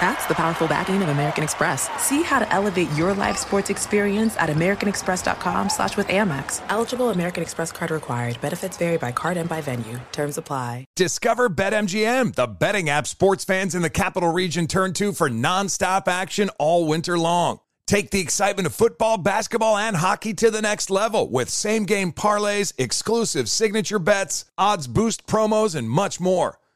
That's the powerful backing of American Express. See how to elevate your live sports experience at americanexpress.com slash with Amex. Eligible American Express card required. Benefits vary by card and by venue. Terms apply. Discover BetMGM, the betting app sports fans in the capital region turn to for nonstop action all winter long. Take the excitement of football, basketball, and hockey to the next level with same game parlays, exclusive signature bets, odds boost promos, and much more.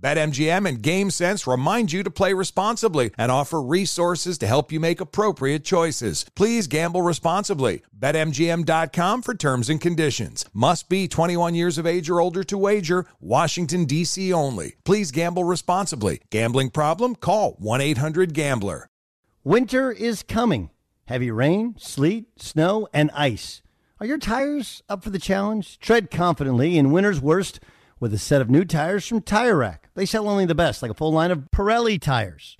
BetMGM and GameSense remind you to play responsibly and offer resources to help you make appropriate choices. Please gamble responsibly. BetMGM.com for terms and conditions. Must be 21 years of age or older to wager. Washington, D.C. only. Please gamble responsibly. Gambling problem? Call 1 800 Gambler. Winter is coming. Heavy rain, sleet, snow, and ice. Are your tires up for the challenge? Tread confidently in winter's worst with a set of new tires from Tire Rack. They sell only the best, like a full line of Pirelli tires.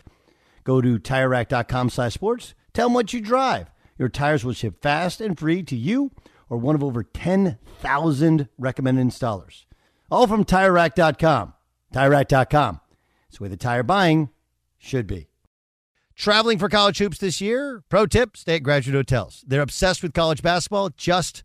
Go to TireRack.com slash sports. Tell them what you drive. Your tires will ship fast and free to you or one of over 10,000 recommended installers. All from TireRack.com. TireRack.com. It's the way the tire buying should be. Traveling for college hoops this year? Pro tip, stay at graduate hotels. They're obsessed with college basketball, just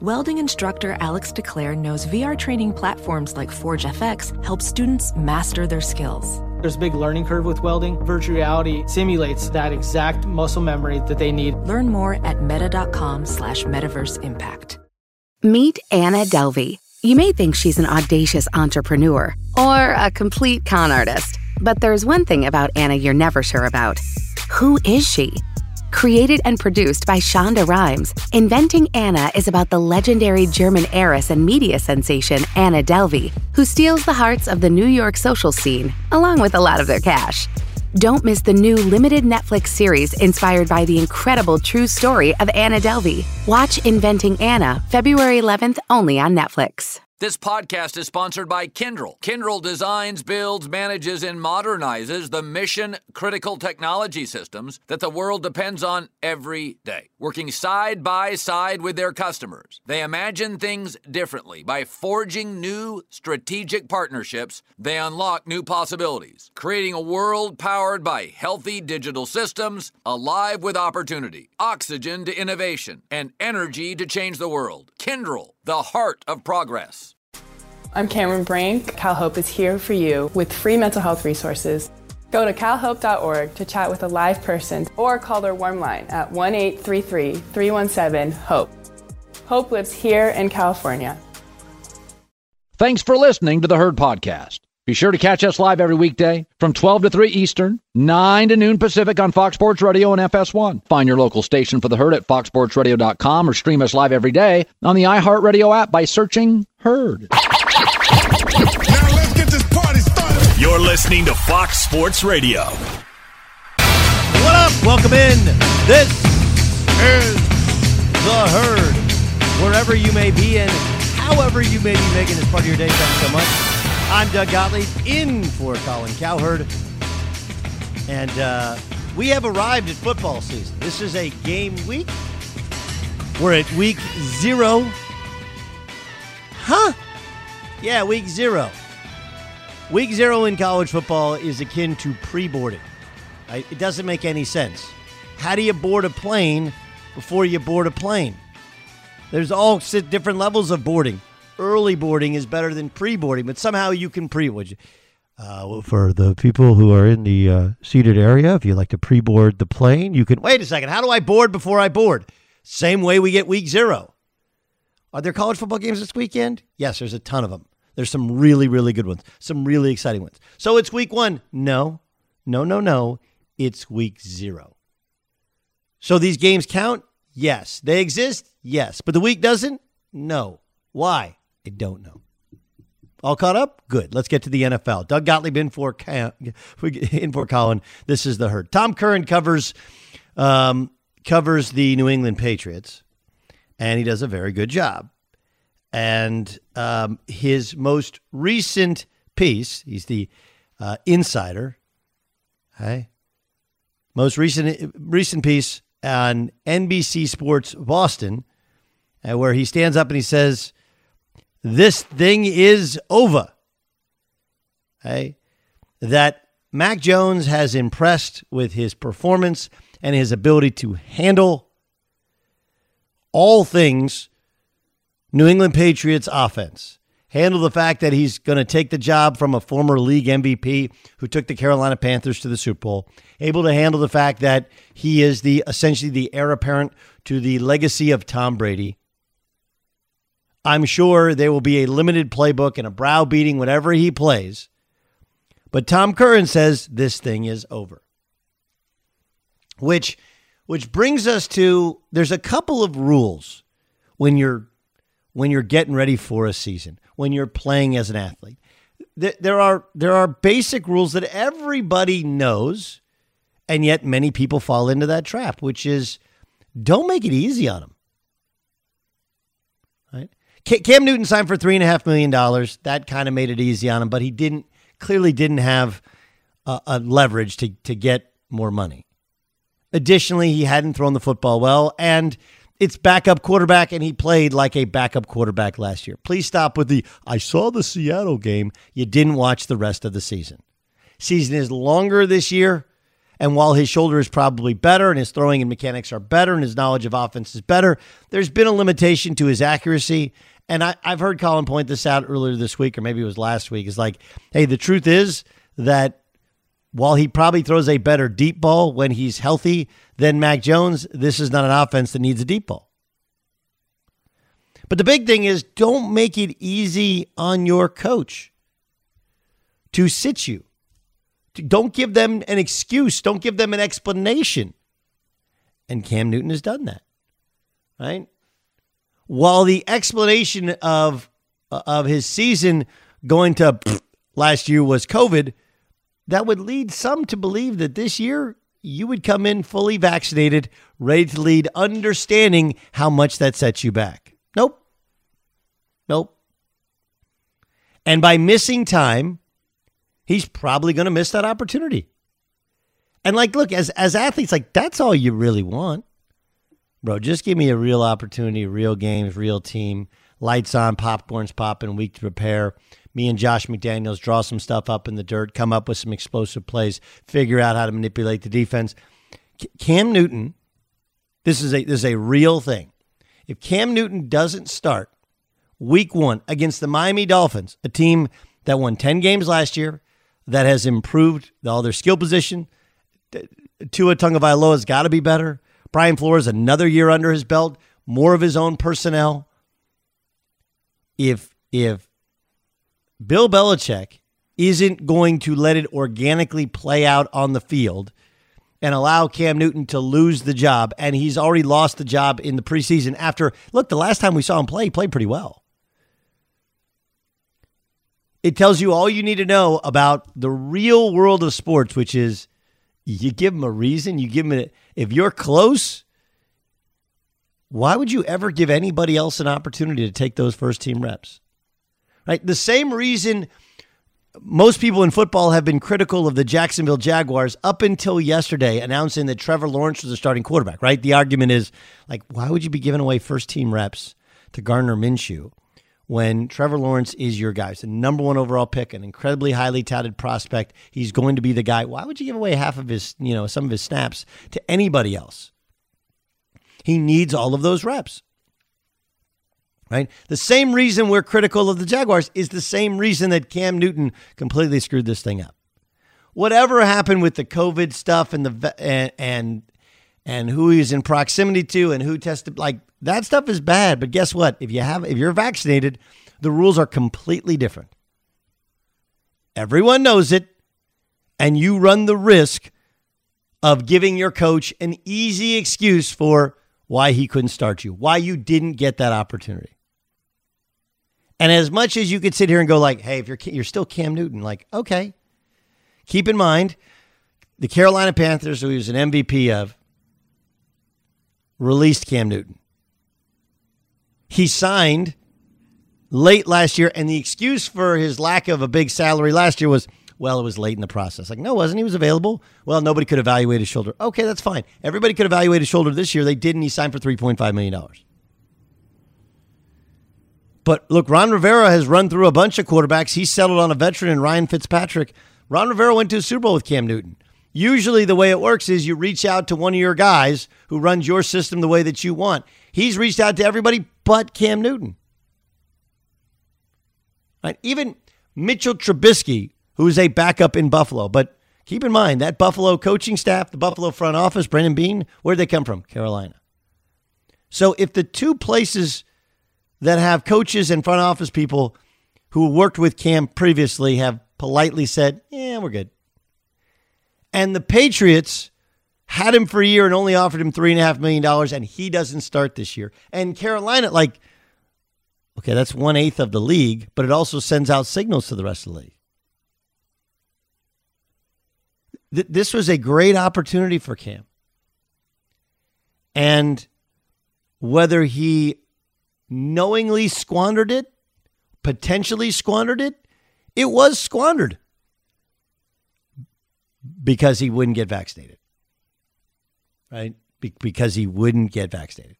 Welding instructor Alex DeClaire knows VR training platforms like Forge FX help students master their skills. There's a big learning curve with welding. Virtual reality simulates that exact muscle memory that they need. Learn more at meta.com slash metaverse impact. Meet Anna Delvey. You may think she's an audacious entrepreneur or a complete con artist, but there's one thing about Anna you're never sure about. Who is she? Created and produced by Shonda Rhimes, Inventing Anna is about the legendary German heiress and media sensation Anna Delvey, who steals the hearts of the New York social scene, along with a lot of their cash. Don't miss the new limited Netflix series inspired by the incredible true story of Anna Delvey. Watch Inventing Anna February 11th only on Netflix. This podcast is sponsored by Kyndryl. Kyndryl designs, builds, manages, and modernizes the mission critical technology systems that the world depends on every day. Working side by side with their customers, they imagine things differently. By forging new strategic partnerships, they unlock new possibilities, creating a world powered by healthy digital systems, alive with opportunity, oxygen to innovation, and energy to change the world. Kyndryl, the heart of progress. I'm Cameron Brink. CalHope is here for you with free mental health resources. Go to calhope.org to chat with a live person or call their warm line at 1 833 317 HOPE. Hope lives here in California. Thanks for listening to the Herd Podcast. Be sure to catch us live every weekday from 12 to 3 Eastern, 9 to noon Pacific on Fox Sports Radio and FS1. Find your local station for the Herd at foxsportsradio.com or stream us live every day on the iHeartRadio app by searching Herd. You're listening to Fox Sports Radio. What up? Welcome in. This is The Herd. Wherever you may be and however you may be making this part of your day, thanks so much. I'm Doug Gottlieb in for Colin Cowherd. And uh, we have arrived at football season. This is a game week. We're at week zero. Huh? Yeah, week zero. Week zero in college football is akin to pre boarding. It doesn't make any sense. How do you board a plane before you board a plane? There's all different levels of boarding. early boarding is better than pre boarding, but somehow you can pre board. Uh, well, for the people who are in the uh, seated area, if you like to pre board the plane, you can. Wait a second. How do I board before I board? Same way we get week zero. Are there college football games this weekend? Yes, there's a ton of them. There's some really, really good ones, some really exciting ones. So it's week one. No, no, no, no. It's week zero. So these games count? Yes. They exist? Yes. But the week doesn't? No. Why? I don't know. All caught up? Good. Let's get to the NFL. Doug Gottlieb in for, in for Colin. This is the herd. Tom Curran covers um, covers the New England Patriots, and he does a very good job. And um, his most recent piece, he's the uh, insider. Hey, most recent recent piece on NBC Sports Boston, uh, where he stands up and he says, "This thing is over." Hey, that Mac Jones has impressed with his performance and his ability to handle all things New England Patriots offense handle the fact that he's going to take the job from a former league MVP who took the Carolina Panthers to the Super Bowl, able to handle the fact that he is the essentially the heir apparent to the legacy of Tom Brady. I'm sure there will be a limited playbook and a browbeating whenever he plays. But Tom Curran says this thing is over. Which which brings us to there's a couple of rules when you're when you're getting ready for a season when you're playing as an athlete. There are there are basic rules that everybody knows, and yet many people fall into that trap, which is don't make it easy on them. Right? Cam Newton signed for three and a half million dollars. That kind of made it easy on him, but he didn't clearly didn't have a, a leverage to to get more money. Additionally, he hadn't thrown the football well, and it's backup quarterback, and he played like a backup quarterback last year. Please stop with the I saw the Seattle game. You didn't watch the rest of the season. Season is longer this year, and while his shoulder is probably better and his throwing and mechanics are better and his knowledge of offense is better, there's been a limitation to his accuracy. And I, have heard Colin point this out earlier this week, or maybe it was last week. Is like, hey, the truth is that while he probably throws a better deep ball when he's healthy than Mac Jones, this is not an offense that needs a deep ball. But the big thing is don't make it easy on your coach to sit you. Don't give them an excuse. Don't give them an explanation. And Cam Newton has done that. Right? While the explanation of uh, of his season going to last year was COVID, that would lead some to believe that this year you would come in fully vaccinated, ready to lead, understanding how much that sets you back. Nope. Nope. And by missing time, he's probably going to miss that opportunity. And like, look, as as athletes, like that's all you really want, bro. Just give me a real opportunity, real games, real team, lights on, popcorn's popping, week to prepare me and Josh McDaniels draw some stuff up in the dirt, come up with some explosive plays, figure out how to manipulate the defense. Cam Newton, this is a this is a real thing. If Cam Newton doesn't start week 1 against the Miami Dolphins, a team that won 10 games last year, that has improved all their skill position, Tua Tagovailoa has got to be better. Brian Flores another year under his belt, more of his own personnel. If if Bill Belichick isn't going to let it organically play out on the field and allow Cam Newton to lose the job. And he's already lost the job in the preseason after, look, the last time we saw him play, he played pretty well. It tells you all you need to know about the real world of sports, which is you give him a reason, you give him a, if you're close, why would you ever give anybody else an opportunity to take those first team reps? Right? The same reason most people in football have been critical of the Jacksonville Jaguars up until yesterday announcing that Trevor Lawrence was a starting quarterback, right? The argument is like, why would you be giving away first team reps to Gardner Minshew when Trevor Lawrence is your guy? He's the number one overall pick, an incredibly highly touted prospect. He's going to be the guy. Why would you give away half of his, you know, some of his snaps to anybody else? He needs all of those reps. Right? The same reason we're critical of the Jaguars is the same reason that Cam Newton completely screwed this thing up. Whatever happened with the COVID stuff and the and and, and who he's in proximity to and who tested like that stuff is bad, but guess what? If you have if you're vaccinated, the rules are completely different. Everyone knows it, and you run the risk of giving your coach an easy excuse for why he couldn't start you, why you didn't get that opportunity. And as much as you could sit here and go like, "Hey, if you're you're still Cam Newton," like, okay, keep in mind the Carolina Panthers, who he was an MVP of, released Cam Newton. He signed late last year, and the excuse for his lack of a big salary last year was, well, it was late in the process. Like, no, wasn't he? was available. Well, nobody could evaluate his shoulder. Okay, that's fine. Everybody could evaluate his shoulder this year. They didn't. He signed for $3.5 million. But look, Ron Rivera has run through a bunch of quarterbacks. He settled on a veteran in Ryan Fitzpatrick. Ron Rivera went to a Super Bowl with Cam Newton. Usually, the way it works is you reach out to one of your guys who runs your system the way that you want. He's reached out to everybody but Cam Newton. Right? Even Mitchell Trubisky, who's a backup in Buffalo, but keep in mind that Buffalo coaching staff, the Buffalo front office, Brandon Beane, where'd they come from? Carolina. So if the two places that have coaches and front office people who worked with Cam previously have politely said, yeah, we're good. And the Patriots had him for a year and only offered him $3.5 million, and he doesn't start this year. And Carolina, like, okay, that's one eighth of the league, but it also sends out signals to the rest of the league. Th- this was a great opportunity for Cam. And whether he knowingly squandered it, potentially squandered it, it was squandered because he wouldn't get vaccinated. Right? Be- because he wouldn't get vaccinated.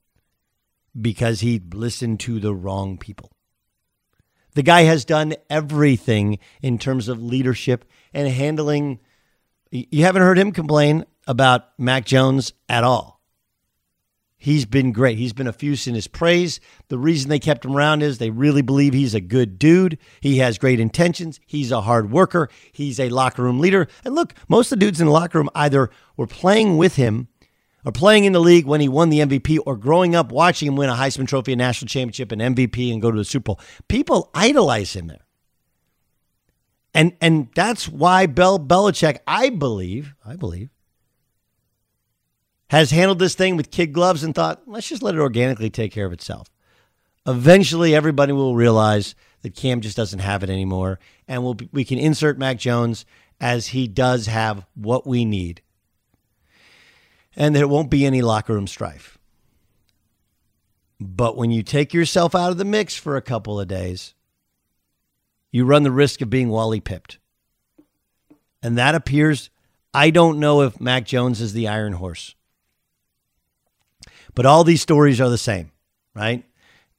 Because he listened to the wrong people. The guy has done everything in terms of leadership and handling. You haven't heard him complain about Mac Jones at all. He's been great. He's been effusive in his praise. The reason they kept him around is they really believe he's a good dude. He has great intentions. He's a hard worker. He's a locker room leader. And look, most of the dudes in the locker room either were playing with him or playing in the league when he won the MVP or growing up watching him win a Heisman Trophy, a national championship, an MVP, and go to the Super Bowl. People idolize him there. And and that's why Bell Belichick, I believe, I believe, has handled this thing with kid gloves and thought, let's just let it organically take care of itself. Eventually, everybody will realize that Cam just doesn't have it anymore, and we'll, we can insert Mac Jones as he does have what we need. And there won't be any locker room strife. But when you take yourself out of the mix for a couple of days, you run the risk of being Wally pipped. And that appears, I don't know if Mac Jones is the iron horse. But all these stories are the same, right?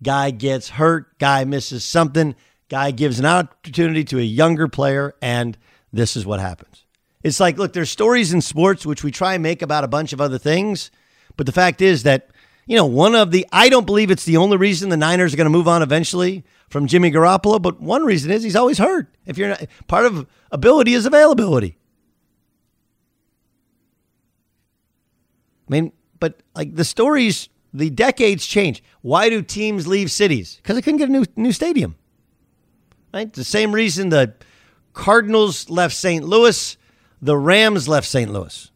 Guy gets hurt, guy misses something, guy gives an opportunity to a younger player, and this is what happens. It's like, look, there's stories in sports which we try and make about a bunch of other things, but the fact is that, you know, one of the, I don't believe it's the only reason the Niners are going to move on eventually from Jimmy Garoppolo, but one reason is he's always hurt. If you're not, part of ability is availability. I mean, but like the stories, the decades change. Why do teams leave cities? Because they couldn't get a new new stadium. Right? The same reason the Cardinals left St. Louis, the Rams left St. Louis.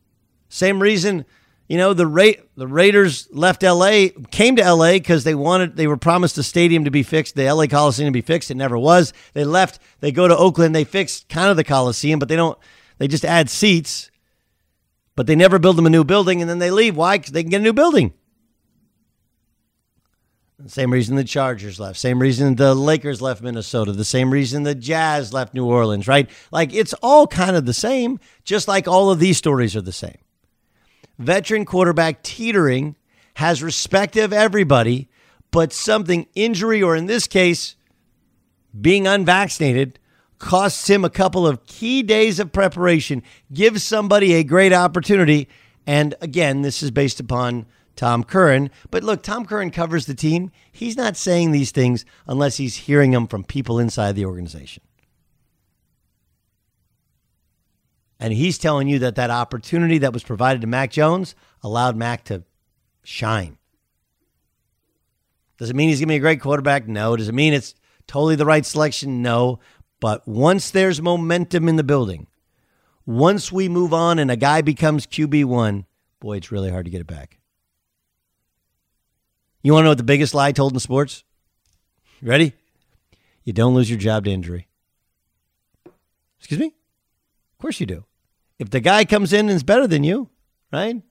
Same reason, you know, the Ra- the Raiders left LA, came to LA because they wanted they were promised the stadium to be fixed, the LA Coliseum to be fixed. It never was. They left, they go to Oakland, they fixed kind of the Coliseum, but they don't they just add seats but they never build them a new building and then they leave. Why? Because they can get a new building. Same reason the Chargers left. Same reason the Lakers left Minnesota. The same reason the Jazz left New Orleans, right? Like it's all kind of the same, just like all of these stories are the same. Veteran quarterback teetering has respect of everybody, but something injury, or in this case, being unvaccinated, costs him a couple of key days of preparation, gives somebody a great opportunity. And again, this is based upon Tom Curran. But look, Tom Curran covers the team. He's not saying these things unless he's hearing them from people inside the organization. And he's telling you that that opportunity that was provided to Mac Jones allowed Mac to shine. Does it mean he's going to be a great quarterback? No. Does it mean it's totally the right selection? No. But once there's momentum in the building, once we move on and a guy becomes QB1, boy, it's really hard to get it back. You want to know what the biggest lie told in sports? Ready? You don't lose your job to injury. Excuse me? Of course you do. If the guy comes in and is better than you, right?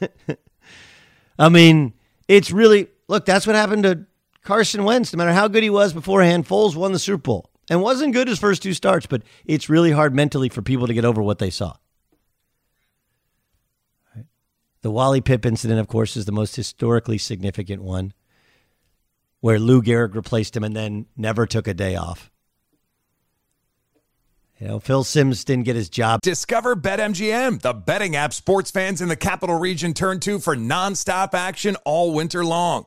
I mean, it's really look, that's what happened to Carson Wentz. No matter how good he was beforehand, Foles won the Super Bowl and wasn't good his first two starts, but it's really hard mentally for people to get over what they saw. The Wally Pipp incident, of course, is the most historically significant one, where Lou Gehrig replaced him and then never took a day off. You know, Phil Simms didn't get his job. Discover BetMGM, the betting app sports fans in the capital region turn to for nonstop action all winter long.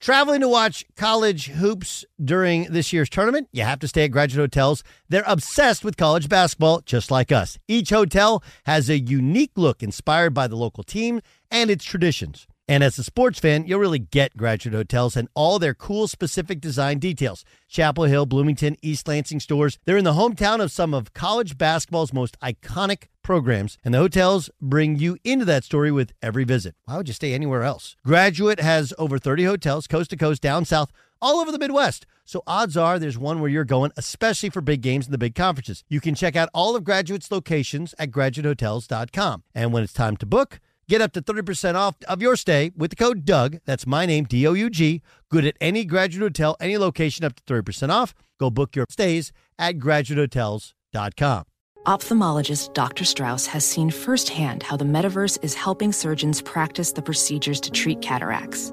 Traveling to watch college hoops during this year's tournament, you have to stay at graduate hotels. They're obsessed with college basketball, just like us. Each hotel has a unique look inspired by the local team and its traditions. And as a sports fan, you'll really get Graduate Hotels and all their cool specific design details. Chapel Hill, Bloomington, East Lansing stores. They're in the hometown of some of college basketball's most iconic programs, and the hotels bring you into that story with every visit. Why would you stay anywhere else? Graduate has over 30 hotels, coast to coast, down south, all over the Midwest. So odds are there's one where you're going, especially for big games and the big conferences. You can check out all of Graduate's locations at graduatehotels.com. And when it's time to book, Get up to 30% off of your stay with the code Doug. That's my name, D O U G. Good at any graduate hotel, any location, up to 30% off. Go book your stays at graduatehotels.com. Ophthalmologist Dr. Strauss has seen firsthand how the metaverse is helping surgeons practice the procedures to treat cataracts.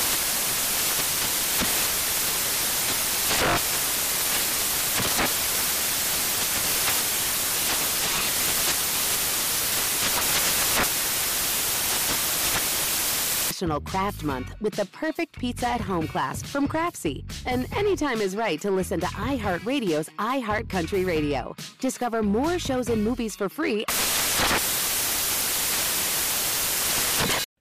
National Craft Month with the perfect pizza at home class from Craftsy. And anytime is right to listen to iHeartRadio's iHeartCountry Radio. Discover more shows and movies for free.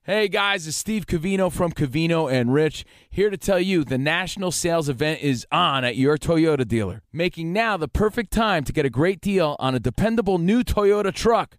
Hey guys, it's Steve Covino from Covino and Rich here to tell you the national sales event is on at your Toyota dealer, making now the perfect time to get a great deal on a dependable new Toyota truck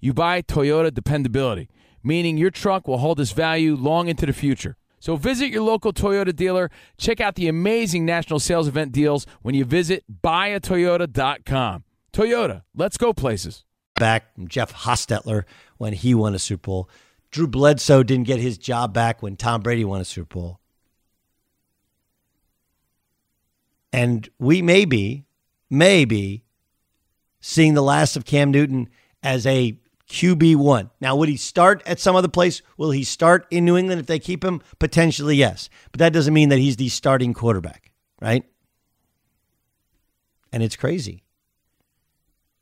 you buy Toyota dependability, meaning your truck will hold its value long into the future. So visit your local Toyota dealer. Check out the amazing national sales event deals when you visit buyatoyota.com. Toyota, let's go places. Back, from Jeff Hostetler when he won a Super Bowl. Drew Bledsoe didn't get his job back when Tom Brady won a Super Bowl. And we may be, maybe, seeing the last of Cam Newton as a QB1. Now, would he start at some other place? Will he start in New England if they keep him? Potentially, yes. But that doesn't mean that he's the starting quarterback, right? And it's crazy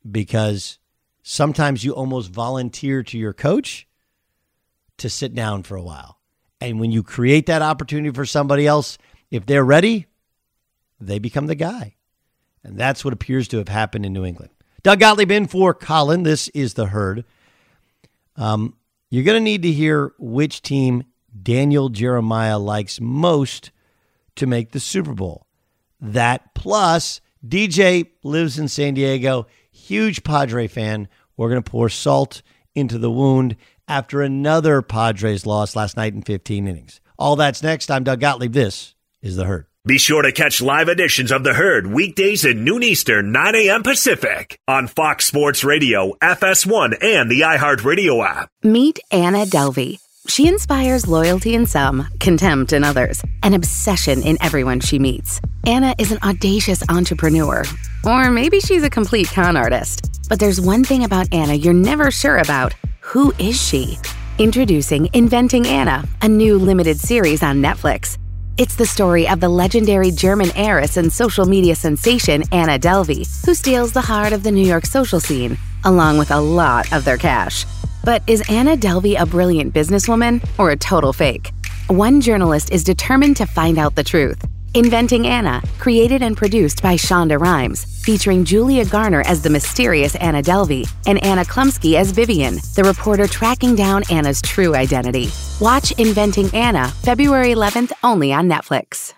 because sometimes you almost volunteer to your coach to sit down for a while. And when you create that opportunity for somebody else, if they're ready, they become the guy. And that's what appears to have happened in New England. Doug Gottlieb in for Colin. This is the herd. Um, you're going to need to hear which team Daniel Jeremiah likes most to make the Super Bowl. That plus DJ lives in San Diego, huge Padre fan. We're going to pour salt into the wound after another Padres loss last night in 15 innings. All that's next. I'm Doug Gottlieb. This is The Herd. Be sure to catch live editions of The Herd weekdays at noon Eastern, 9 a.m. Pacific on Fox Sports Radio, FS1, and the iHeartRadio app. Meet Anna Delvey. She inspires loyalty in some, contempt in others, and obsession in everyone she meets. Anna is an audacious entrepreneur, or maybe she's a complete con artist. But there's one thing about Anna you're never sure about who is she? Introducing Inventing Anna, a new limited series on Netflix. It's the story of the legendary German heiress and social media sensation Anna Delvey, who steals the heart of the New York social scene, along with a lot of their cash. But is Anna Delvey a brilliant businesswoman or a total fake? One journalist is determined to find out the truth. Inventing Anna, created and produced by Shonda Rhimes, featuring Julia Garner as the mysterious Anna Delvey and Anna Chlumsky as Vivian, the reporter tracking down Anna's true identity. Watch Inventing Anna February 11th only on Netflix.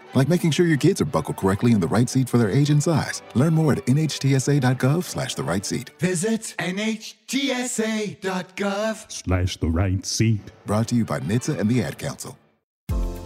like making sure your kids are buckled correctly in the right seat for their age and size. Learn more at nhtsa.gov slash the right seat. Visit nhtsa.gov Slash the right seat. Brought to you by NHTSA and the Ad Council.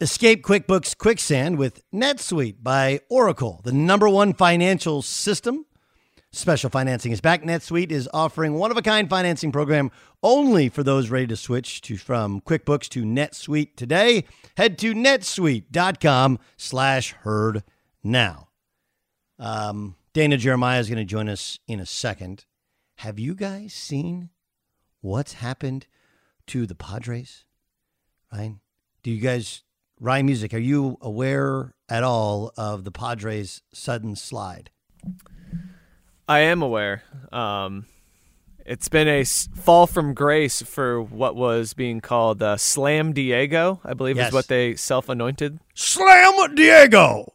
Escape QuickBooks Quicksand with NetSuite by Oracle, the number one financial system. Special financing is back. NetSuite is offering one of a kind financing program only for those ready to switch to from QuickBooks to NetSuite today. Head to netsuite.com slash herd now. Um, Daniel Jeremiah is going to join us in a second. Have you guys seen what's happened to the Padres? Right? Do you guys Ryan Music, are you aware at all of the Padres' sudden slide? I am aware. Um, it's been a fall from grace for what was being called uh, Slam Diego, I believe Yes. is what they self anointed. Slam Diego!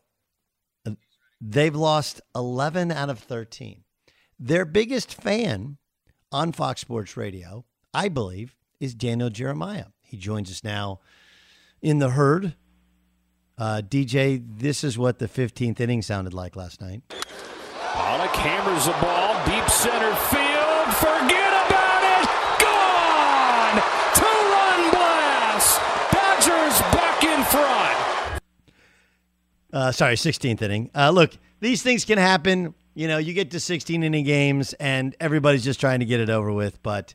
They've lost 11 out of 13. Their biggest fan on Fox Sports Radio, I believe, is Daniel Jeremiah. He joins us now in the herd. Uh, DJ, this is what the 15th inning sounded like last night. Pollock hammers the ball deep center field. Forget about it. Gone. Two-run blast. Dodgers back in front. Uh, sorry, 16th inning. Uh, look, these things can happen You know, you get to 16 inning games and everybody's just trying to get it over with. But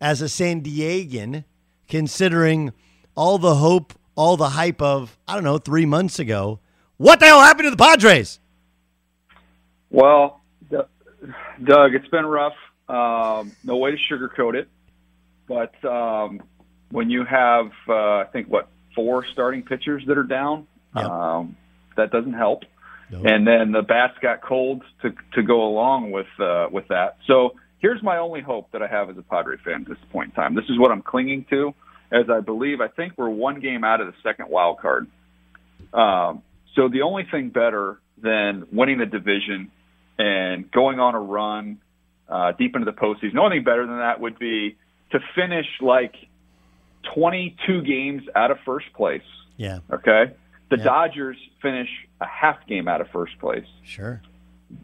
as a San Diegan, considering all the hope, all the hype of, I don't know, three months ago, what the hell happened to the Padres? Well, Doug, it's been rough. Um, no way to sugarcoat it. But um, when you have, uh, I think, what, four starting pitchers that are down, yep. um, that doesn't help. Nope. And then the bats got cold to to go along with uh, with that. So here's my only hope that I have as a Padre fan at this point in time. This is what I'm clinging to, as I believe I think we're one game out of the second wild card. Um, so the only thing better than winning the division and going on a run uh, deep into the postseason, the only thing better than that would be to finish like 22 games out of first place. Yeah. Okay. The Yeah. Dodgers finish a half game out of first place. Sure.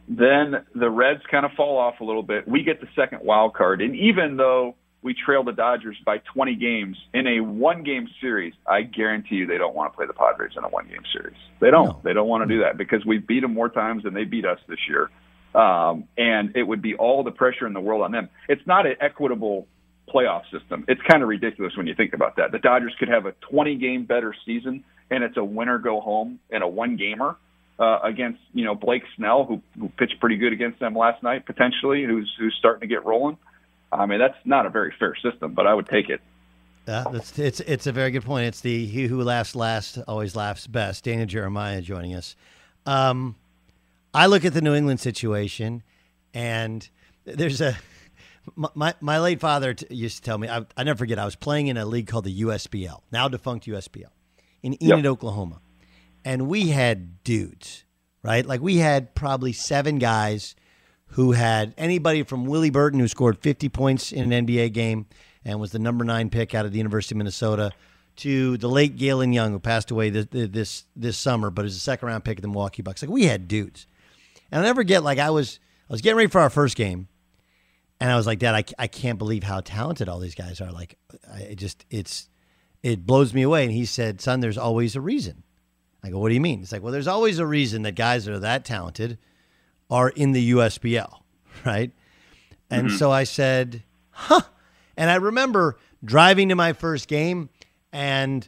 Then the Reds kind of fall off a little bit. We get the second wild card. And even though we trail the Dodgers by 20 games in a one game series, I guarantee you they don't want to play the Padres in a one game series. They don't. They don't want to do that because we beat them more times than they beat us this year. Um, and it would be all the pressure in the world on them. It's not an equitable playoff system. It's kind of ridiculous when you think about that. The Dodgers could have a 20 game better season and it's a winner go home in a one gamer uh, against you know Blake Snell, who, who pitched pretty good against them last night, potentially, who's who's starting to get rolling. I mean, that's not a very fair system, but I would take it. Yeah, that's it's it's a very good point. It's the he who laughs last always laughs best. Daniel Jeremiah joining us. Um, I look at the New England situation, and there's a my my, late father t- used to tell me. I, I never forget. I was playing in a league called the USBL, now defunct USBL, in Enid, Oklahoma, and we had dudes, right? Like we had probably seven guys who had anybody from Willie Burton, who scored 50 points in an NBA game and was the number nine pick out of the University of Minnesota, to the late Galen Young, who passed away this this, this summer, but is a second round pick of the Milwaukee Bucks. Like we had dudes, and I'll never get Like I was I was getting ready for our first game, and I was like, Dad, I, I can't believe how talented all these guys are. Like, I it just it's it blows me away. And he said, Son, there's always a reason. I go, What do you mean? He's like, Well, there's always a reason that guys are that talented are in the USBL, right? And Mhm. so I said, Huh. And I remember driving to my first game, and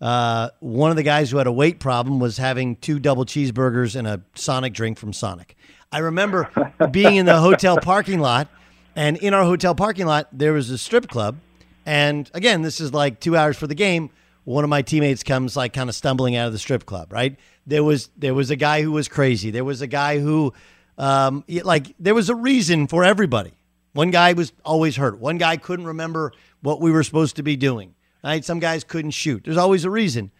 uh, one of the guys who had a weight problem was having two double cheeseburgers and a Sonic drink from Sonic. I remember being in the hotel parking lot, and in our hotel parking lot, there was a strip club. And again, this is like two hours for the game. One of my teammates comes like kind of stumbling out of the strip club, right? There was there was a guy who was crazy. There was a guy who um, like there was a reason for everybody. One guy was always hurt. One guy couldn't remember what we were supposed to be doing. Right? Some guys couldn't shoot. There's always a reason.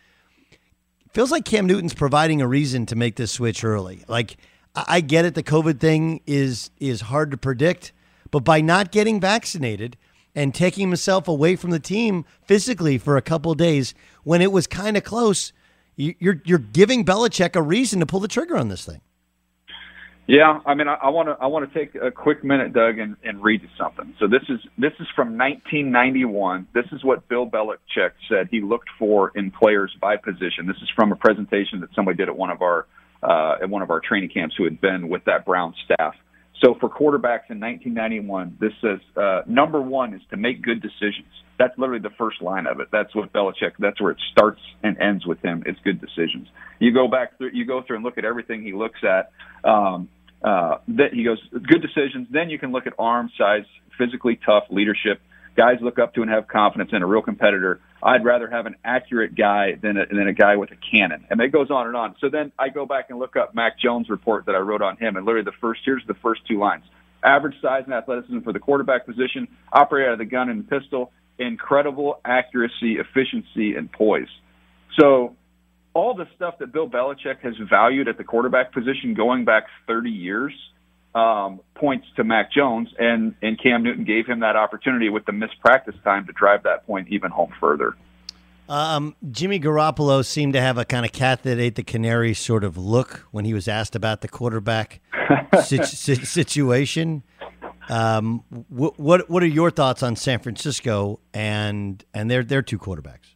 Feels like Cam Newton's providing a reason to make this switch early. Like I get it, the COVID thing is is hard to predict, but by not getting vaccinated and taking himself away from the team physically for a couple days when it was kind of close, you- you're you're giving Belichick a reason to pull the trigger on this thing. Yeah, I mean, I want to I want to take a quick minute, Doug, and, and read you something. So this is this is from 1991. This is what Bill Belichick said he looked for in players by position. This is from a presentation that somebody did at one of our uh, at one of our training camps who had been with that Brown staff. So for quarterbacks in 1991, this says uh, number one is to make good decisions. That's literally the first line of it. That's what Belichick. That's where it starts and ends with him. It's good decisions. You go back through, you go through and look at everything he looks at. Um, uh, that he goes good decisions. Then you can look at arm size, physically tough, leadership. Guys look up to and have confidence in a real competitor. I'd rather have an accurate guy than a, than a guy with a cannon. And it goes on and on. So then I go back and look up Mac Jones' report that I wrote on him, and literally the first here's the first two lines: average size and athleticism for the quarterback position, operate out of the gun and pistol, incredible accuracy, efficiency, and poise. So all the stuff that Bill Belichick has valued at the quarterback position going back 30 years um, points to Mac Jones, and, and Cam Newton gave him that opportunity with the missed practice time to drive that point even home further. Um, Jimmy Garoppolo seemed to have a kind of cat that ate the canary sort of look when he was asked about the quarterback sit- sit- situation. Um, what, what what are your thoughts on San Francisco and and their their two quarterbacks?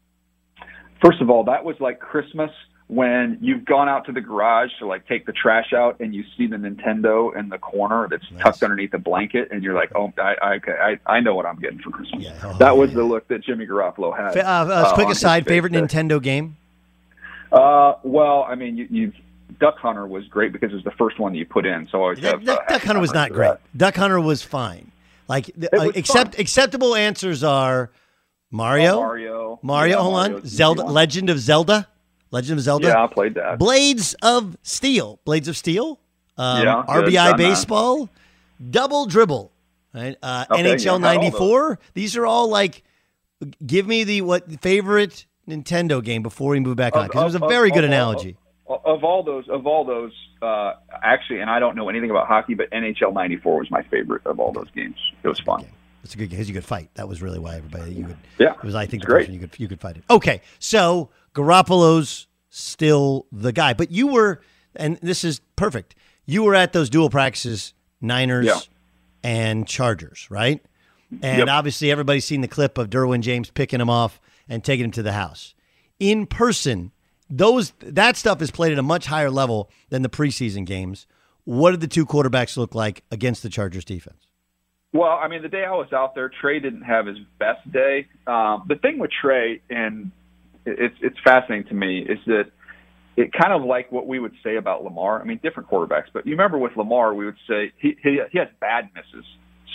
First of all, that was like Christmas when you've gone out to the garage to like take the trash out and you see the Nintendo in the corner that's nice. tucked underneath a blanket and you're like, oh, I I I know what I'm getting for Christmas. Yeah. Oh, that was yeah. the look that Jimmy Garoppolo had. Uh, uh, quick aside, favorite Nintendo game? Uh, well, I mean, you, you've Duck Hunter was great because it was the first one that you put in. So I always have, Duck, uh, Duck Hunter was not great. That. Duck Hunter was fine. Like uh, accept fun. acceptable answers are Mario, oh, Mario, Mario. Yeah, hold Mario on, Zelda, Legend of Zelda. Legend of Zelda. Yeah, I played that. Blades of Steel. Blades of Steel. Um, yeah, RBI baseball. That. Double dribble. Right. Uh, okay, NHL '94. These are all like, give me the what favorite Nintendo game before we move back of, on because it was a very of, good of, analogy. Of, all those, of all those, uh, actually, and I don't know anything about hockey, but NHL '94 was my favorite of all those games. It was fun. It's a good game. You could fight. That was really why everybody you could. Yeah, it was. I think the person you could you could fight it. Okay, so Garoppolo's still the guy. But you were, and this is perfect. You were at those dual practices, Niners yeah. and Chargers, right? And yep. obviously, everybody's seen the clip of Derwin James picking him off and taking him to the house. In person, those that stuff is played at a much higher level than the preseason games. What did the two quarterbacks look like against the Chargers defense? Well, I mean, the day I was out there, Trey didn't have his best day. Um, the thing with Trey, and it's it's fascinating to me is that it kind of like what we would say about Lamar. I mean, different quarterbacks, but you remember with Lamar, we would say he he, he has bad misses.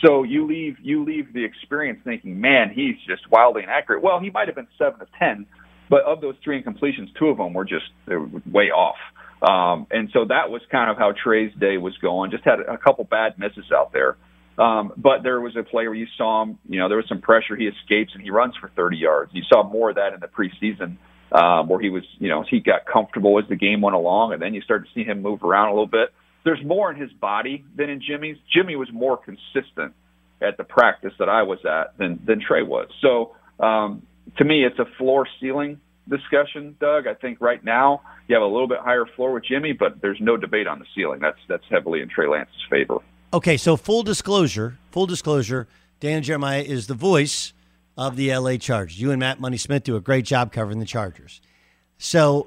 So you leave you leave the experience thinking, man, he's just wildly inaccurate. Well, he might have been seven of ten, but of those three incompletions, two of them were just they were way off. Um, and so that was kind of how Trey's day was going. Just had a couple bad misses out there. Um, but there was a play where you saw him, you know, there was some pressure. He escapes and he runs for 30 yards. You saw more of that in the preseason, um, where he was, you know, he got comfortable as the game went along, and then you started to see him move around a little bit. There's more in his body than in Jimmy's. Jimmy was more consistent at the practice that I was at than than Trey was. So um, to me, it's a floor ceiling discussion, Doug. I think right now you have a little bit higher floor with Jimmy, but there's no debate on the ceiling. That's that's heavily in Trey Lance's favor. Okay, so full disclosure, full disclosure, Dan Jeremiah is the voice of the LA Chargers. You and Matt Money Smith do a great job covering the Chargers. So,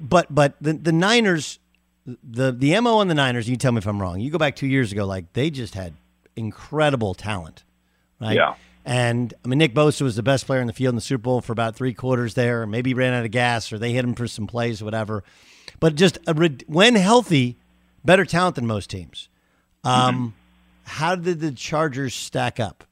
but but the the Niners, the the mo on the Niners. You tell me if I'm wrong. You go back two years ago, like they just had incredible talent, right? Yeah. And I mean, Nick Bosa was the best player in the field in the Super Bowl for about three quarters there. Maybe ran out of gas, or they hit him for some plays, or whatever. But just a, when healthy, better talent than most teams. Um, mm-hmm. How did the Chargers stack up?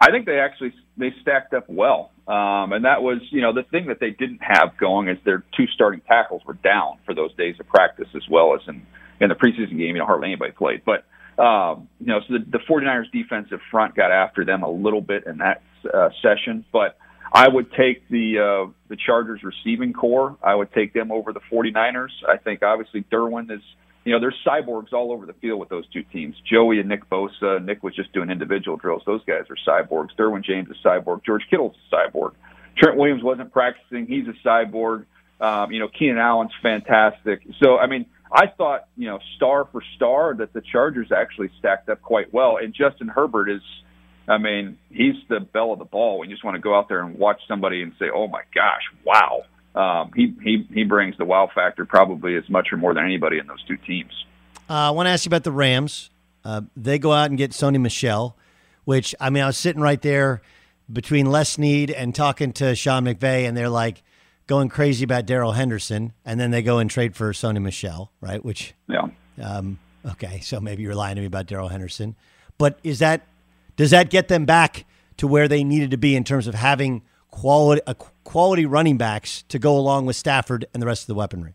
I think they actually they stacked up well, um, and that was you know the thing that they didn't have going is their two starting tackles were down for those days of practice as well as in in the preseason game. You know hardly anybody played, but um, you know so the, the 49ers defensive front got after them a little bit in that uh, session, but I would take the uh, the Chargers receiving corps. I would take them over the 49ers. I think obviously Derwin is you know, there's cyborgs all over the field with those two teams. Joey and Nick Bosa. Nick was just doing individual drills. Those guys are cyborgs. Derwin James is cyborg. George Kittle's a cyborg. Trent Williams wasn't practicing. He's a cyborg. Um, you know, Keenan Allen's fantastic. So, I mean, I thought, you know, star for star that the Chargers actually stacked up quite well. And Justin Herbert is, I mean, he's the belle of the ball. You just want to go out there and watch somebody and say, oh my gosh, wow um, he he he brings the wow factor probably as much or more than anybody in those two teams. Uh, I want to ask you about the Rams. Uh, they go out and get Sony Michel, which I mean, I was sitting right there between Les Snead and talking to Sean McVay, and they're like going crazy about Darrell Henderson, and then they go and trade for Sony Michel, right? Which yeah, um, okay, so maybe you're lying to me about Darrell Henderson, but is that does that get them back to where they needed to be in terms of having quality quality running backs to go along with Stafford and the rest of the weaponry?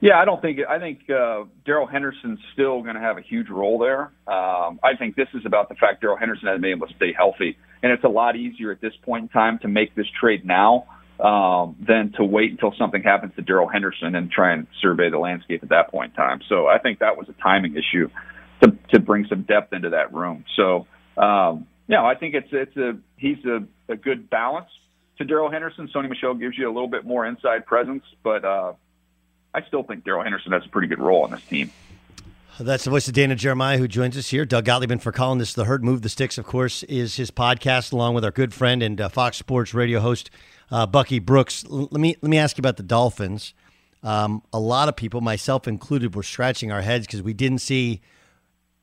Yeah, I don't think I think uh, Darrell Henderson's still going to have a huge role there. Um, I think this is about the fact Darrell Henderson hasn't been able to stay healthy, and it's a lot easier at this point in time to make this trade now um, than to wait until something happens to Darrell Henderson and try and survey the landscape at that point in time. So I think that was a timing issue to to bring some depth into that room. So um, yeah, I think it's it's a he's a, a good balance to Darrell Henderson. Sony Michel gives you a little bit more inside presence, but uh, I still think Darrell Henderson has a pretty good role on this team. That's the voice of Daniel Jeremiah who joins us here. Doug Gottlieb for Colin this The Herd Move the Sticks, of course, is his podcast along with our good friend and uh, Fox Sports radio host, uh, Bucky Brooks. L- let, me, let me ask you about the Dolphins. Um, a lot of people, myself included, were scratching our heads because we didn't see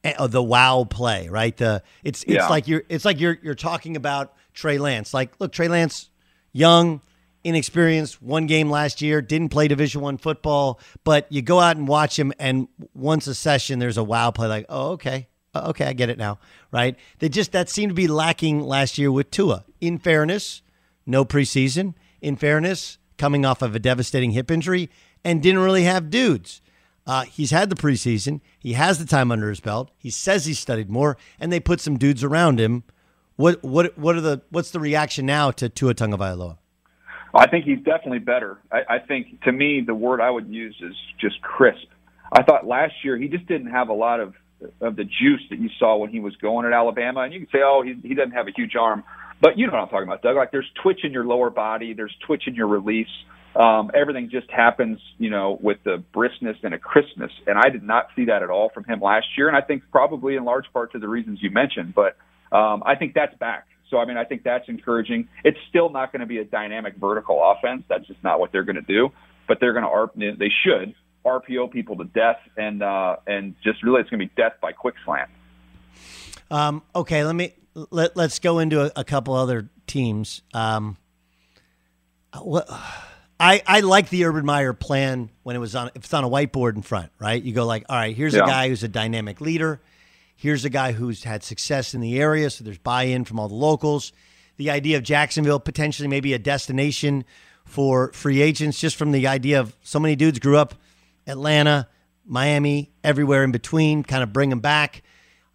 the wow play, right? The it's it's Yeah. like you're it's like you're you're talking about Trey Lance. Like, look, Trey Lance, young, inexperienced, one game last year, didn't play Division One football, but you go out and watch him, and once a session, there's a wow play. Like, oh, okay, Uh, okay, I get it now, right? They just that seemed to be lacking last year with Tua. In fairness, no preseason. In fairness, coming off of a devastating hip injury, and didn't really have dudes. Uh, he's had the preseason. He has the time under his belt. He says he studied more, and they put some dudes around him. What what what are the what's the reaction now to Tua Tagovailoa? I think he's definitely better. I, I think to me the word I would use is just crisp. I thought last year he just didn't have a lot of of the juice that you saw when he was going at Alabama. And you can say, oh, he, he doesn't have a huge arm, but you know what I'm talking about, Doug. Like there's twitch in your lower body, there's twitch in your release. Um, everything just happens, you know, with the briskness and a crispness. And I did not see that at all from him last year. And I think probably in large part to the reasons you mentioned. But um, I think that's back. So I mean, I think that's encouraging. It's still not going to be a dynamic vertical offense. That's just not what they're going to do. But they're going to. They should RPO people to death, and uh, and just really it's going to be death by quick slant. Um, okay, let me let let's go into a, a couple other teams. Um, what I I like the Urban Meyer plan when it was on if it's on a whiteboard in front, right? You go like, all right, here's Yeah. a guy who's a dynamic leader. Here's a guy who's had success in the area, so there's buy-in from all the locals. The idea of Jacksonville potentially maybe a destination for free agents, just from the idea of so many dudes grew up Atlanta, Miami, everywhere in between, kind of bring them back.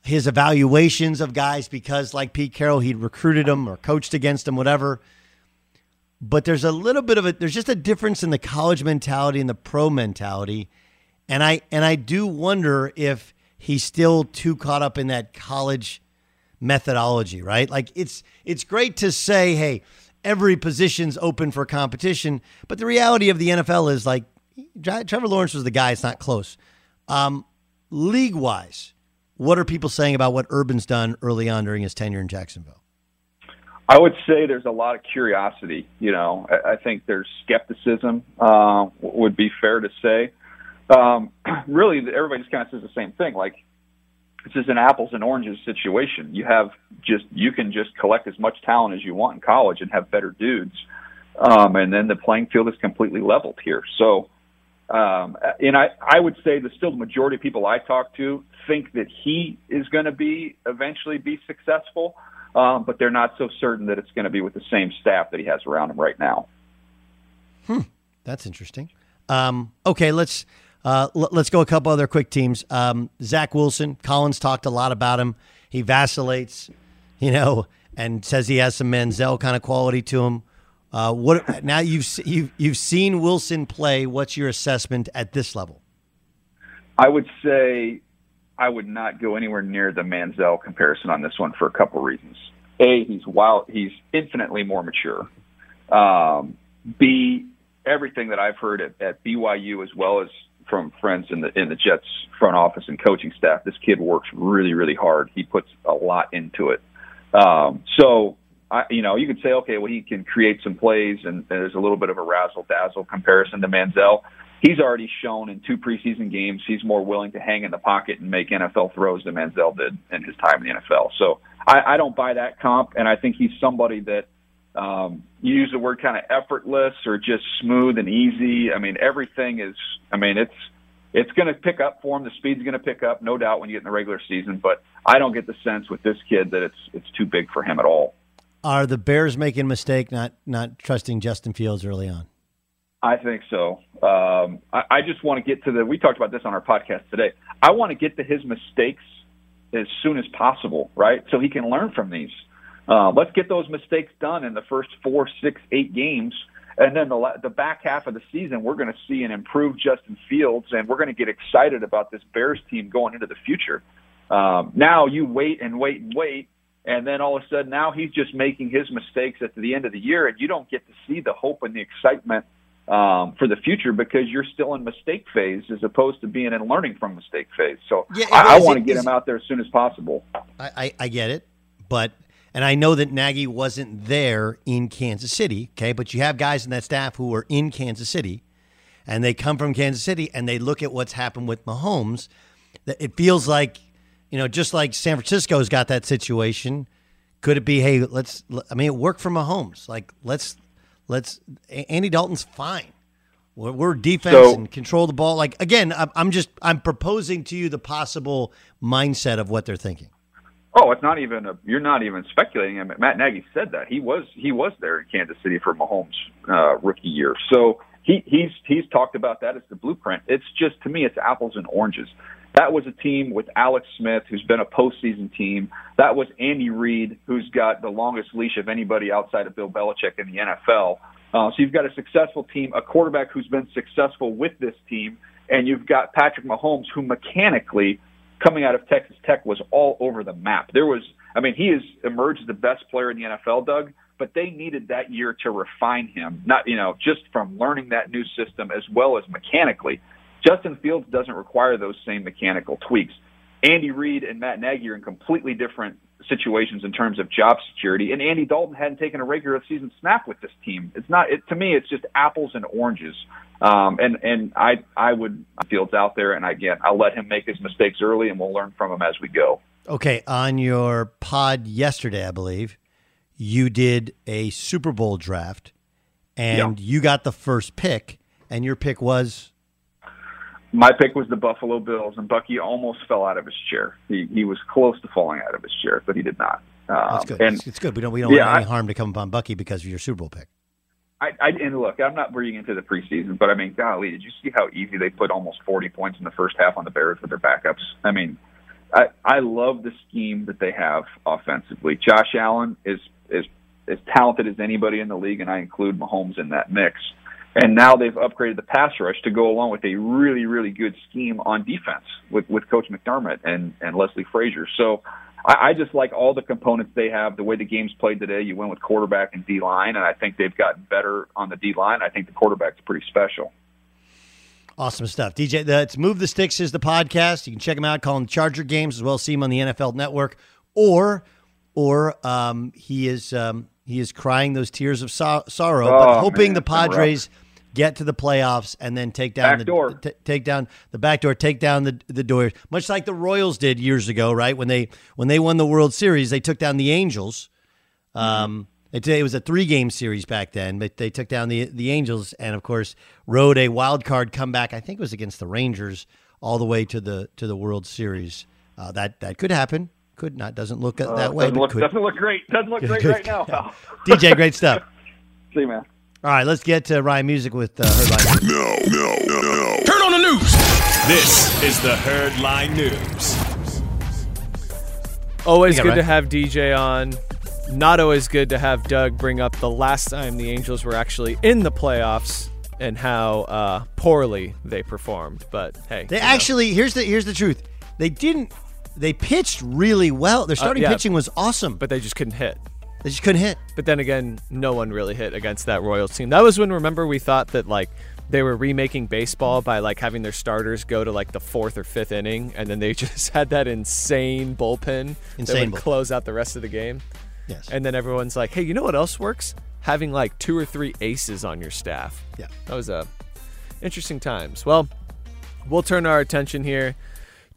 His evaluations of guys because, like Pete Carroll, he'd recruited them or coached against them, whatever. But there's a little bit of a there's just a difference in the college mentality and the pro mentality, and I and I do wonder if he's still too caught up in that college methodology, right? Like it's it's great to say, hey, every position's open for competition, but the reality of the NFL is like Trevor Lawrence was the guy. It's not close. Um, league wise, what are people saying about what Urban's done early on during his tenure in Jacksonville? I would say there's a lot of curiosity. You know, I, I think there's skepticism. Uh, would be fair to say. Um, really, everybody just kind of says the same thing. Like this is an apples and oranges situation. You have just you can just collect as much talent as you want in college and have better dudes, um, and then the playing field is completely leveled here. So, um, and I I would say that still the majority of people I talk to think that he is going to be eventually be successful, um, but they're not so certain that it's going to be with the same staff that he has around him right now. Hmm, that's interesting. Um, okay, let's uh, l- let's go a couple other quick teams. Um, Zach Wilson, Colin's talked a lot about him. He vacillates, you know, and says he has some Manziel kind of quality to him. Uh, what now? You've you've you've seen Wilson play. What's your assessment at this level? I would say I would not go anywhere near the Manziel comparison on this one for a couple of reasons. A, he's wild. He's infinitely more mature. Um, B, everything that I've heard at, at BYU as well as from friends in the in the Jets front office and coaching staff, this kid works really really hard. He puts a lot into it. Um, so. I, you know, you could say, okay, well, he can create some plays, and there's a little bit of a razzle dazzle comparison to Manziel he's already shown in two preseason games he's more willing to hang in the pocket and make NFL throws than Manziel did in his time in the NFL. So I, I don't buy that comp, and I think he's somebody that um, you use the word kind of effortless or just smooth and easy. I mean, everything is. I mean, it's it's going to pick up for him. The speed's going to pick up, no doubt, when you get in the regular season. But I don't get the sense with this kid that it's it's too big for him at all. Are the Bears making a mistake not not trusting Justin Fields early on? I think so. Um, I, I just want to get to the. We talked about this on our podcast today. I want to get to his mistakes as soon as possible, right? So he can learn from these. Uh, let's get those mistakes done in the first four, six, eight games, and then the the back half of the season, we're going to see an improved Justin Fields, and we're going to get excited about this Bears team going into the future. Um, now you wait and wait and wait, and then all of a sudden now he's just making his mistakes at the end of the year, and you don't get to see the hope and the excitement um, for the future because you're still in mistake phase as opposed to being in learning from mistake phase. So Yeah, I, I want to get him out there as soon as possible. I, I, I get it, but and I know that Nagy wasn't there in Kansas City. Okay, but you have guys in that staff who are in Kansas City, and they come from Kansas City, and they look at what's happened with Mahomes. That it feels like, you know, just like San Francisco's got that situation. Could it be? Hey, let's. I mean, it worked for Mahomes. Like, let's let's. Andy Dalton's fine. We're, we're defense So- and control the ball. Like again, I'm, I'm just I'm proposing to you the possible mindset of what they're thinking. Oh, it's not even a. You're not even speculating. I mean, Matt Nagy said that he was he was there in Kansas City for Mahomes' uh, rookie year. So he he's he's talked about that as the blueprint. It's just to me, it's apples and oranges. That was a team with Alex Smith, who's been a postseason team. That was Andy Reid, who's got the longest leash of anybody outside of Bill Belichick in the NFL. Uh, so you've got a successful team, a quarterback who's been successful with this team, and you've got Patrick Mahomes, who mechanically coming out of Texas Tech was all over the map. There was, I mean, he has emerged as the best player in the NFL, Doug, but they needed that year to refine him, not, you know, just from learning that new system as well as mechanically. Justin Fields doesn't require those same mechanical tweaks. Andy Reid and Matt Nagy are in completely different situations in terms of job security, and Andy Dalton hadn't taken a regular season snap with this team. It's not, it, to me, it's just apples and oranges. Um, and and I I would Fields out there, and again, I'll let him make his mistakes early, and we'll learn from him as we go. Okay, on your pod yesterday, I believe, you did a Super Bowl draft and you got the first pick, and your pick was My pick was the Buffalo Bills, and Bucky almost fell out of his chair. He he was close to falling out of his chair, but he did not. Um, that's good. And it's, it's good. We don't we don't yeah, want any I- harm to come upon Bucky because of your Super Bowl pick. I, I and look, I'm not bringing into the preseason, but I mean, golly, did you see how easy they put almost 40 points in the first half on the Bears with their backups? I mean, I I love the scheme that they have offensively. Josh Allen is is as talented as anybody in the league, and I include Mahomes in that mix. And now they've upgraded the pass rush to go along with a really, really good scheme on defense with, with Coach McDermott and, and Leslie Frazier. So I, I just like all the components they have. The way the game's played today, you went with quarterback and D line, and I think they've gotten better on the D line. I think the quarterback's pretty special. Awesome stuff. DJ, that's Move the Sticks is the podcast. You can check him out, call him Charger Games, as well as see him on the NFL Network. Or, or um, he is um, he is crying those tears of so- sorrow, but Oh, hoping man, the it's been rough. Padres get to the playoffs and then take down Back the door. t- take down the back door, take down the the doors, much like the Royals did years ago, right? When they when they won the World Series, they took down the Angels. Um, it, it was a three game series back then, but they took down the the Angels and of course rode a wild card comeback. I think it was against the Rangers all the way to the to the World Series. Uh, that that could happen. Could not. Doesn't look Uh, that way. doesn't look, could. doesn't look great. Doesn't look great right now. pal. DJ, great stuff. See you, man. All right, let's get to Ryan Music with uh, Herd Line. No, no, no, no. Turn on the news. This is the Herd Line News. Always good right. to have DJ on. Not always good to have Doug bring up the last time the Angels were actually in the playoffs and how uh, poorly they performed. But hey, They you know. actually here's the here's the truth. They didn't. They pitched really well. Their starting Uh, yeah. pitching was awesome, but they just couldn't hit. they just couldn't hit. But then again, no one really hit against that Royals team. That was when remember we thought that like they were remaking baseball by like having their starters go to like the fourth or fifth inning, and then they just had that insane bullpen that would bullpen. close out the rest of the game. Yes. And then everyone's like, "Hey, you know what else works? Having like two or three aces on your staff." Yeah. That was a interesting times. Well, we'll turn our attention here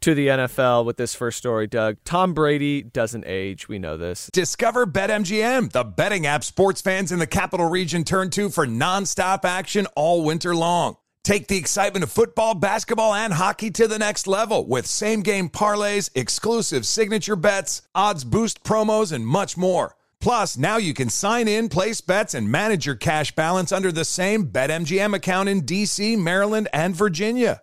to the NFL with this first story, Doug. Tom Brady doesn't age. We know this. Discover BetMGM, the betting app sports fans in the capital region turn to for nonstop action all winter long. Take the excitement of football, basketball, and hockey to the next level with same game parlays, exclusive signature bets, odds boost promos, and much more. Plus, now you can sign in, place bets, and manage your cash balance under the same BetMGM account in DC, Maryland, and Virginia.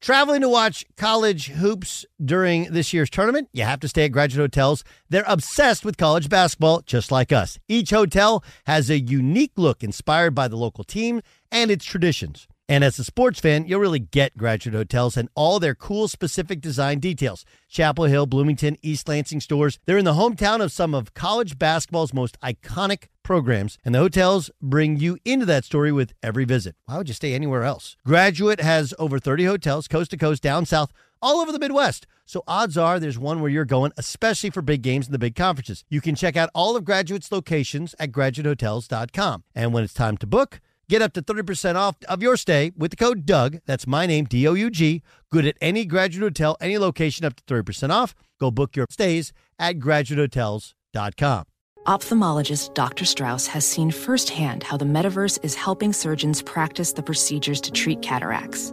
Traveling to watch college hoops during this year's tournament, you have to stay at Graduate Hotels. They're obsessed with college basketball, just like us. Each hotel has a unique look inspired by the local team and its traditions. And as a sports fan, you'll really get Graduate Hotels and all their cool specific design details. Chapel Hill, Bloomington, East Lansing stores. They're in the hometown of some of college basketball's most iconic programs, and the hotels bring you into that story with every visit. Why would you stay anywhere else? Graduate has over 30 hotels, coast to coast, down south, all over the Midwest. So odds are there's one where you're going, especially for big games and the big conferences. You can check out all of Graduate's locations at graduatehotels.com. And when it's time to book, Get up to 30% off of your stay with the code Doug. That's my name, D O U G. Good at any graduate hotel, any location, up to 30% off. Go book your stays at graduatehotels.com. Ophthalmologist Dr. Strauss has seen firsthand how the metaverse is helping surgeons practice the procedures to treat cataracts.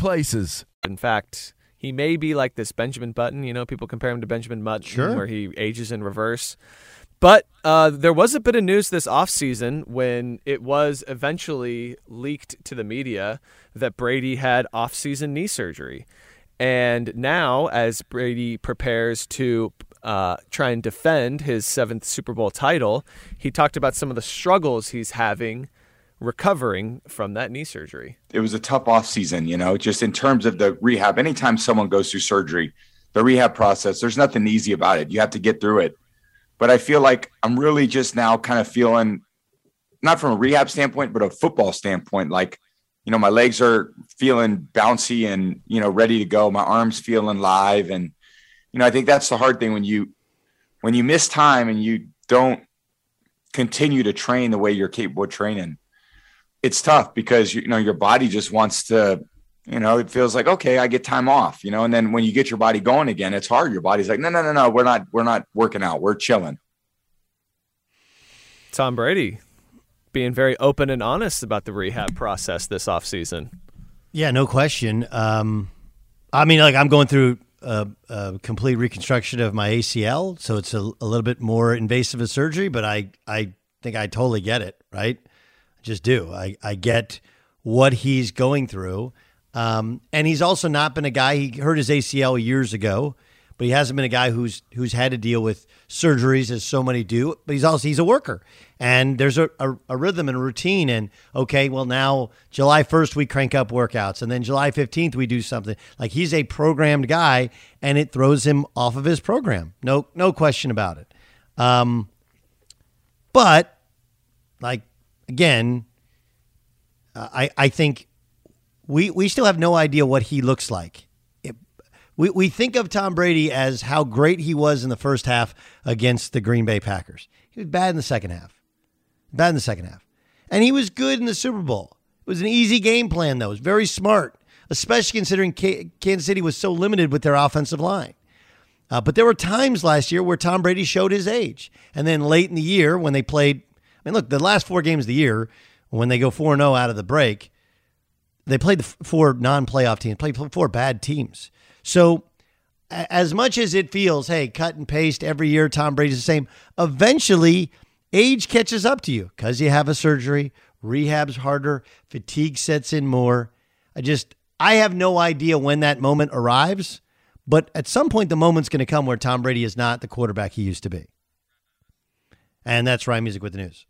places. In fact, he may be like this Benjamin Button. You know, people compare him to Benjamin Button, Sure. where he ages in reverse. But uh, there was a bit of news this offseason when it was eventually leaked to the media that Brady had offseason knee surgery. And now, as Brady prepares to uh, try and defend his seventh Super Bowl title, he talked about some of the struggles he's having recovering from that knee surgery. it was a tough off season, you know, just in terms of the rehab. Anytime someone goes through surgery, the rehab process, there's nothing easy about it. You have to get through it. But I feel like I'm really just now kind of feeling, not from a rehab standpoint, but a football standpoint, like, you know, my legs are feeling bouncy and, you know, ready to go. My arms feeling live. And, you know, I think that's the hard thing when you, when you miss time and you don't continue to train the way you're capable of training it's tough because you know your body just wants to you know it feels like okay i get time off you know and then when you get your body going again it's hard your body's like no no no no we're not we're not working out we're chilling Tom Brady being very open and honest about the rehab process this offseason. Yeah, no question. Um, I mean, like I'm going through a, a complete reconstruction of my ACL, so it's a, a little bit more invasive of surgery, but I I think I totally get it. Right, I just do. I I get what he's going through, um, and he's also not been a guy. He hurt his ACL years ago, but he hasn't been a guy who's who's had to deal with surgeries as so many do. But he's also he's a worker, And there's a, a, a, rhythm and a routine. And okay, well, now July 1st, we crank up workouts. And then July 15th, we do something. Like he's a programmed guy and it throws him off of his program. No, no question about it. Um, but, like, again, uh, I, I think we, we still have no idea what he looks like. It, we, we think of Tom Brady as how great he was in the first half against the Green Bay Packers. He was bad in the second half. Bad in the second half. And he was good in the Super Bowl. It was an easy game plan, though. It was very smart, especially considering Kansas City was so limited with their offensive line. Uh, but there were times last year where Tom Brady showed his age. And then late in the year, when they played, I mean, look, the last four games of the year, when they go 4 0 out of the break, they played the four non playoff teams, played four bad teams. So, as much as it feels, hey, cut and paste every year, Tom Brady's the same, eventually age catches up to you because you have a surgery, rehab's harder, fatigue sets in more. I just, I have no idea when that moment arrives, but at some point the moment's going to come where Tom Brady is not the quarterback he used to be. And that's Ryan Music with the news.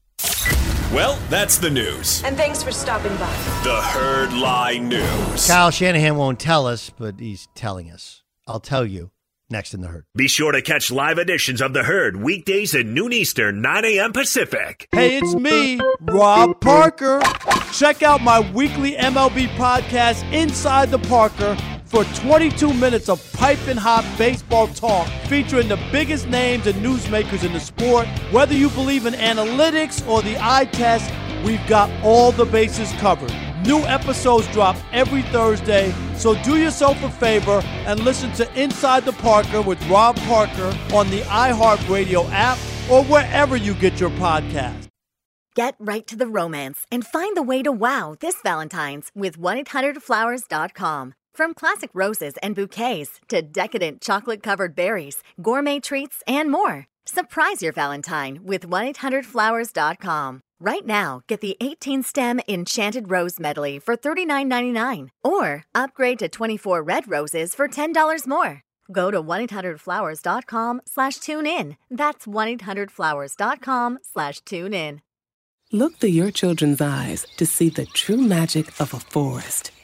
Well, that's the news. And thanks for stopping by. The Herd Lie News. Kyle Shanahan won't tell us, but he's telling us. I'll tell you next in the herd. Be sure to catch live editions of the herd weekdays at noon Eastern, 9 a.m. Pacific. Hey, it's me, Rob Parker. Check out my weekly MLB podcast, Inside the Parker, for 22 minutes of piping hot baseball talk featuring the biggest names and newsmakers in the sport. Whether you believe in analytics or the eye test, we've got all the bases covered. New episodes drop every Thursday, so do yourself a favor and listen to Inside the Parker with Rob Parker on the iHeartRadio app or wherever you get your podcast. Get right to the romance and find the way to wow this Valentine's with 1-800-Flowers.com. From classic roses and bouquets to decadent chocolate covered berries, gourmet treats, and more. Surprise your Valentine with 1-800-Flowers.com. Right now, get the 18 stem Enchanted Rose Medley for $39.99 or upgrade to 24 red roses for $10 more. Go to 1-800-Flowers.com slash tune in. That's 1-800-Flowers.com slash tune in. Look through your children's eyes to see the true magic of a forest.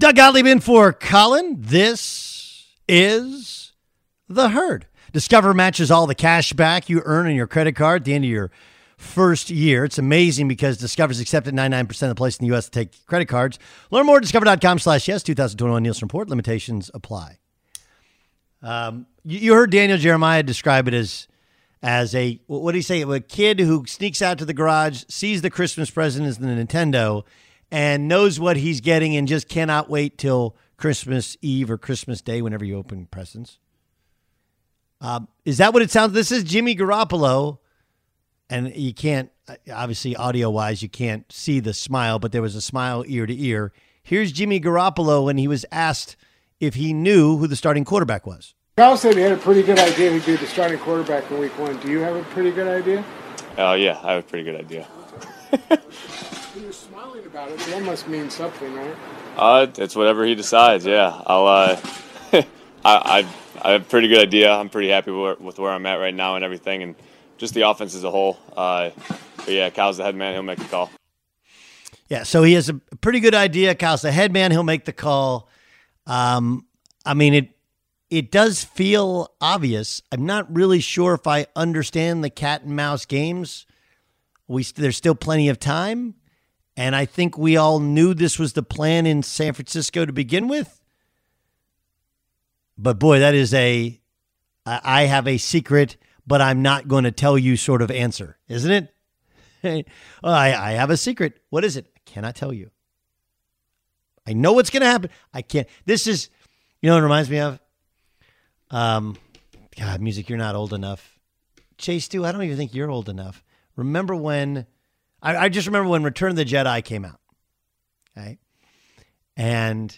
Doug Gottlieb in for Colin. This is The Herd. Discover matches all the cash back you earn on your credit card at the end of your first year. It's amazing because Discover's accepted 99% of the place in the U.S. to take credit cards. Learn more at discover.com slash yes, 2021 Nielsen Report. Limitations apply. Um, you, you, heard Daniel Jeremiah describe it as as a, what do you say, a kid who sneaks out to the garage, sees the Christmas present as the Nintendo, and knows what he's getting and just cannot wait till Christmas Eve or Christmas Day whenever you open presents. Um, is that what it sounds? This is Jimmy Garoppolo and you can't obviously audio wise you can't see the smile but there was a smile ear to ear. Here's jimmy garoppolo when he was asked if he knew who the starting quarterback was. Kyle said he had a pretty good idea he'd be the starting quarterback in week one. Do you have a pretty good idea? Oh uh, yeah i have a pretty good idea. you're smiling about it that must mean something right uh it's whatever he decides yeah i'll uh I, I I have a pretty good idea. I'm pretty happy with, with where I'm at right now and everything, and just the offense as a whole. Uh, but yeah, Kyle's the head man. He'll make the call. Yeah, so he has a pretty good idea. Kyle's the head man. He'll make the call. Um, I mean, it it does feel obvious. I'm not really sure if I understand the cat and mouse games. We there's still plenty of time, And I think we all knew this was the plan in San Francisco to begin with. But boy, that is a I have a secret, but I'm not going to tell you sort of answer, isn't it? I, I have a secret. What is it? I cannot tell you. I know what's going to happen. I can't. This is, you know, it reminds me of. Um, God, music. You're not old enough. Chase, do I don't even think you're old enough. Remember when? I, I just remember when Return of the Jedi came out. Okay, and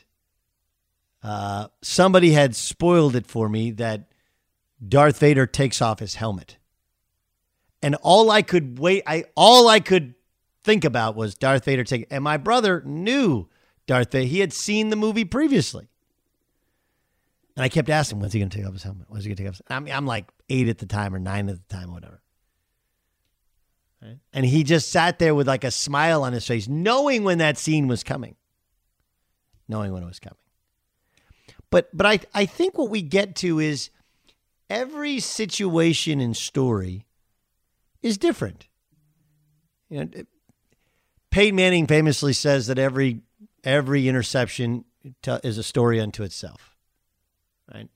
uh, somebody had spoiled it for me that Darth Vader takes off his helmet. And all I could wait, I all I could think about was Darth Vader taking. And my brother knew Darth Vader. He had seen the movie previously. And I kept asking, when's he going to take off his helmet? When's he going to take off? His, I mean, I'm like eight at the time or nine at the time, or whatever. Right? And he just sat there with like a smile on his face, knowing when that scene was coming. Knowing when it was coming. But but I I think what we get to is every situation and story is different. You know, Peyton Manning famously says that every every interception is a story unto itself. Right?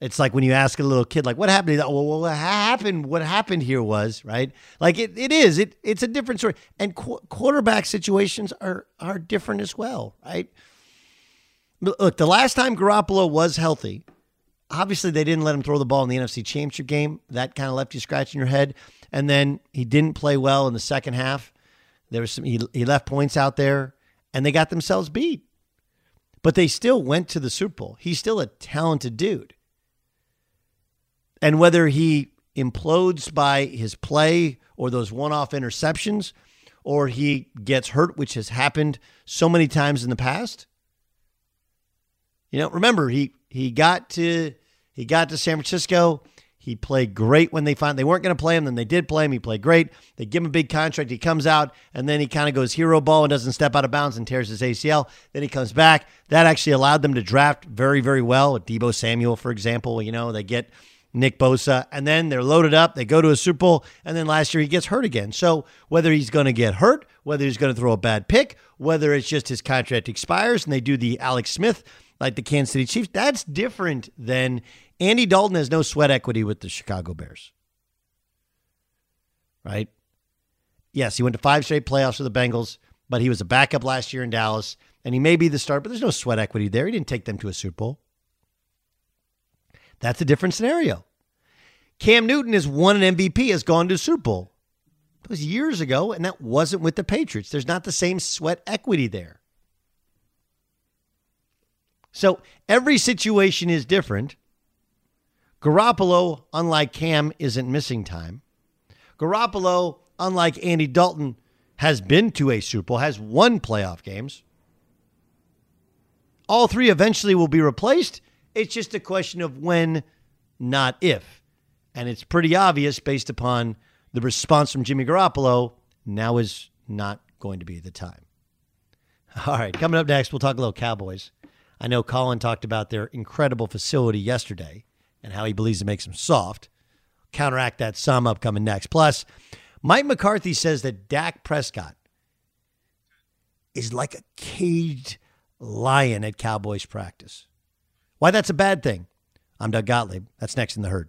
It's like when you ask a little kid, like, "What happened?" Well, what happened? What happened here was right. Like it, it is. It, it's a different story, and qu- quarterback situations are are different as well, right? Look, the last time Garoppolo was healthy, obviously they didn't let him throw the ball in the NFC Championship game. That kind of left you scratching your head. And then he didn't play well in the second half. There was some he, he left points out there and they got themselves beat. But they still went to the Super Bowl. He's still a talented dude. And whether he implodes by his play or those one-off interceptions or he gets hurt, which has happened so many times in the past. You know, remember he he got to he got to San Francisco. He played great when they found they weren't going to play him. Then they did play him. He played great. They give him a big contract. He comes out and then he kind of goes hero ball and doesn't step out of bounds and tears his ACL. Then he comes back. That actually allowed them to draft very, very well. Deebo Samuel, for example, you know they get Nick Bosa, and then they're loaded up. They go to a Super Bowl, and then last year he gets hurt again. So whether he's going to get hurt, whether he's going to throw a bad pick, whether it's just his contract expires and they do the Alex Smith like the Kansas City Chiefs, that's different than Andy Dalton has no sweat equity with the Chicago Bears. Right? Yes, he went to five straight playoffs for the Bengals, but he was a backup last year in Dallas, and he may be the start, but there's no sweat equity there. He didn't take them to a Super Bowl. That's a different scenario. Cam Newton has won an MVP, has gone to Super Bowl. It was years ago, and that wasn't with the Patriots. There's not the same sweat equity there. So every situation is different. Garoppolo, unlike Cam, isn't missing time. Garoppolo, unlike Andy Dalton, has been to a Super Bowl, has won playoff games. All three eventually will be replaced. It's just a question of when, not if. And it's pretty obvious based upon the response from Jimmy Garoppolo. Now is not going to be the time. All right, coming up next, we'll talk a little Cowboys. I know Colin talked about their incredible facility yesterday and how he believes it makes them soft. Counteract that some up coming next. Plus, Mike McCarthy says that Dak Prescott is like a caged lion at Cowboys practice. Why that's a bad thing. I'm Doug Gottlieb. That's next in the herd.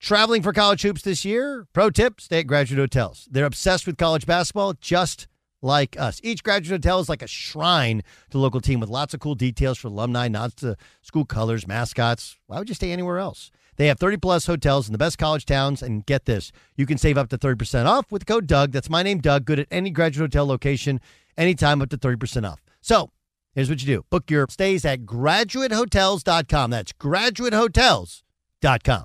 Traveling for college hoops this year? Pro tip, stay at graduate hotels. They're obsessed with college basketball, just like us. Each graduate hotel is like a shrine to the local team with lots of cool details for alumni, nods to school colors, mascots. Why would you stay anywhere else? They have 30 plus hotels in the best college towns. And get this, you can save up to 30% off with code Doug. That's my name, Doug. Good at any graduate hotel location, anytime up to 30% off. So here's what you do book your stays at graduatehotels.com. That's graduatehotels.com.